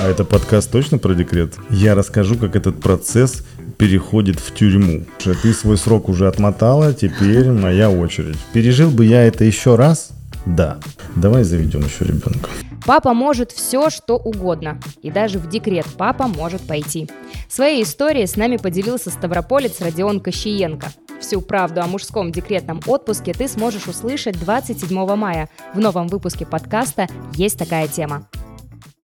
А это подкаст точно про декрет? Я расскажу, как этот процесс переходит в тюрьму. Ты свой срок уже отмотала, теперь моя очередь. Пережил бы я это еще раз? Да. Давай заведем еще ребенка. Папа может все, что угодно. И даже в декрет папа может пойти. Своей историей с нами поделился ставрополец Родион Кощиенко. Всю правду о мужском декретном отпуске ты сможешь услышать 27 мая. В новом выпуске подкаста «Есть такая тема».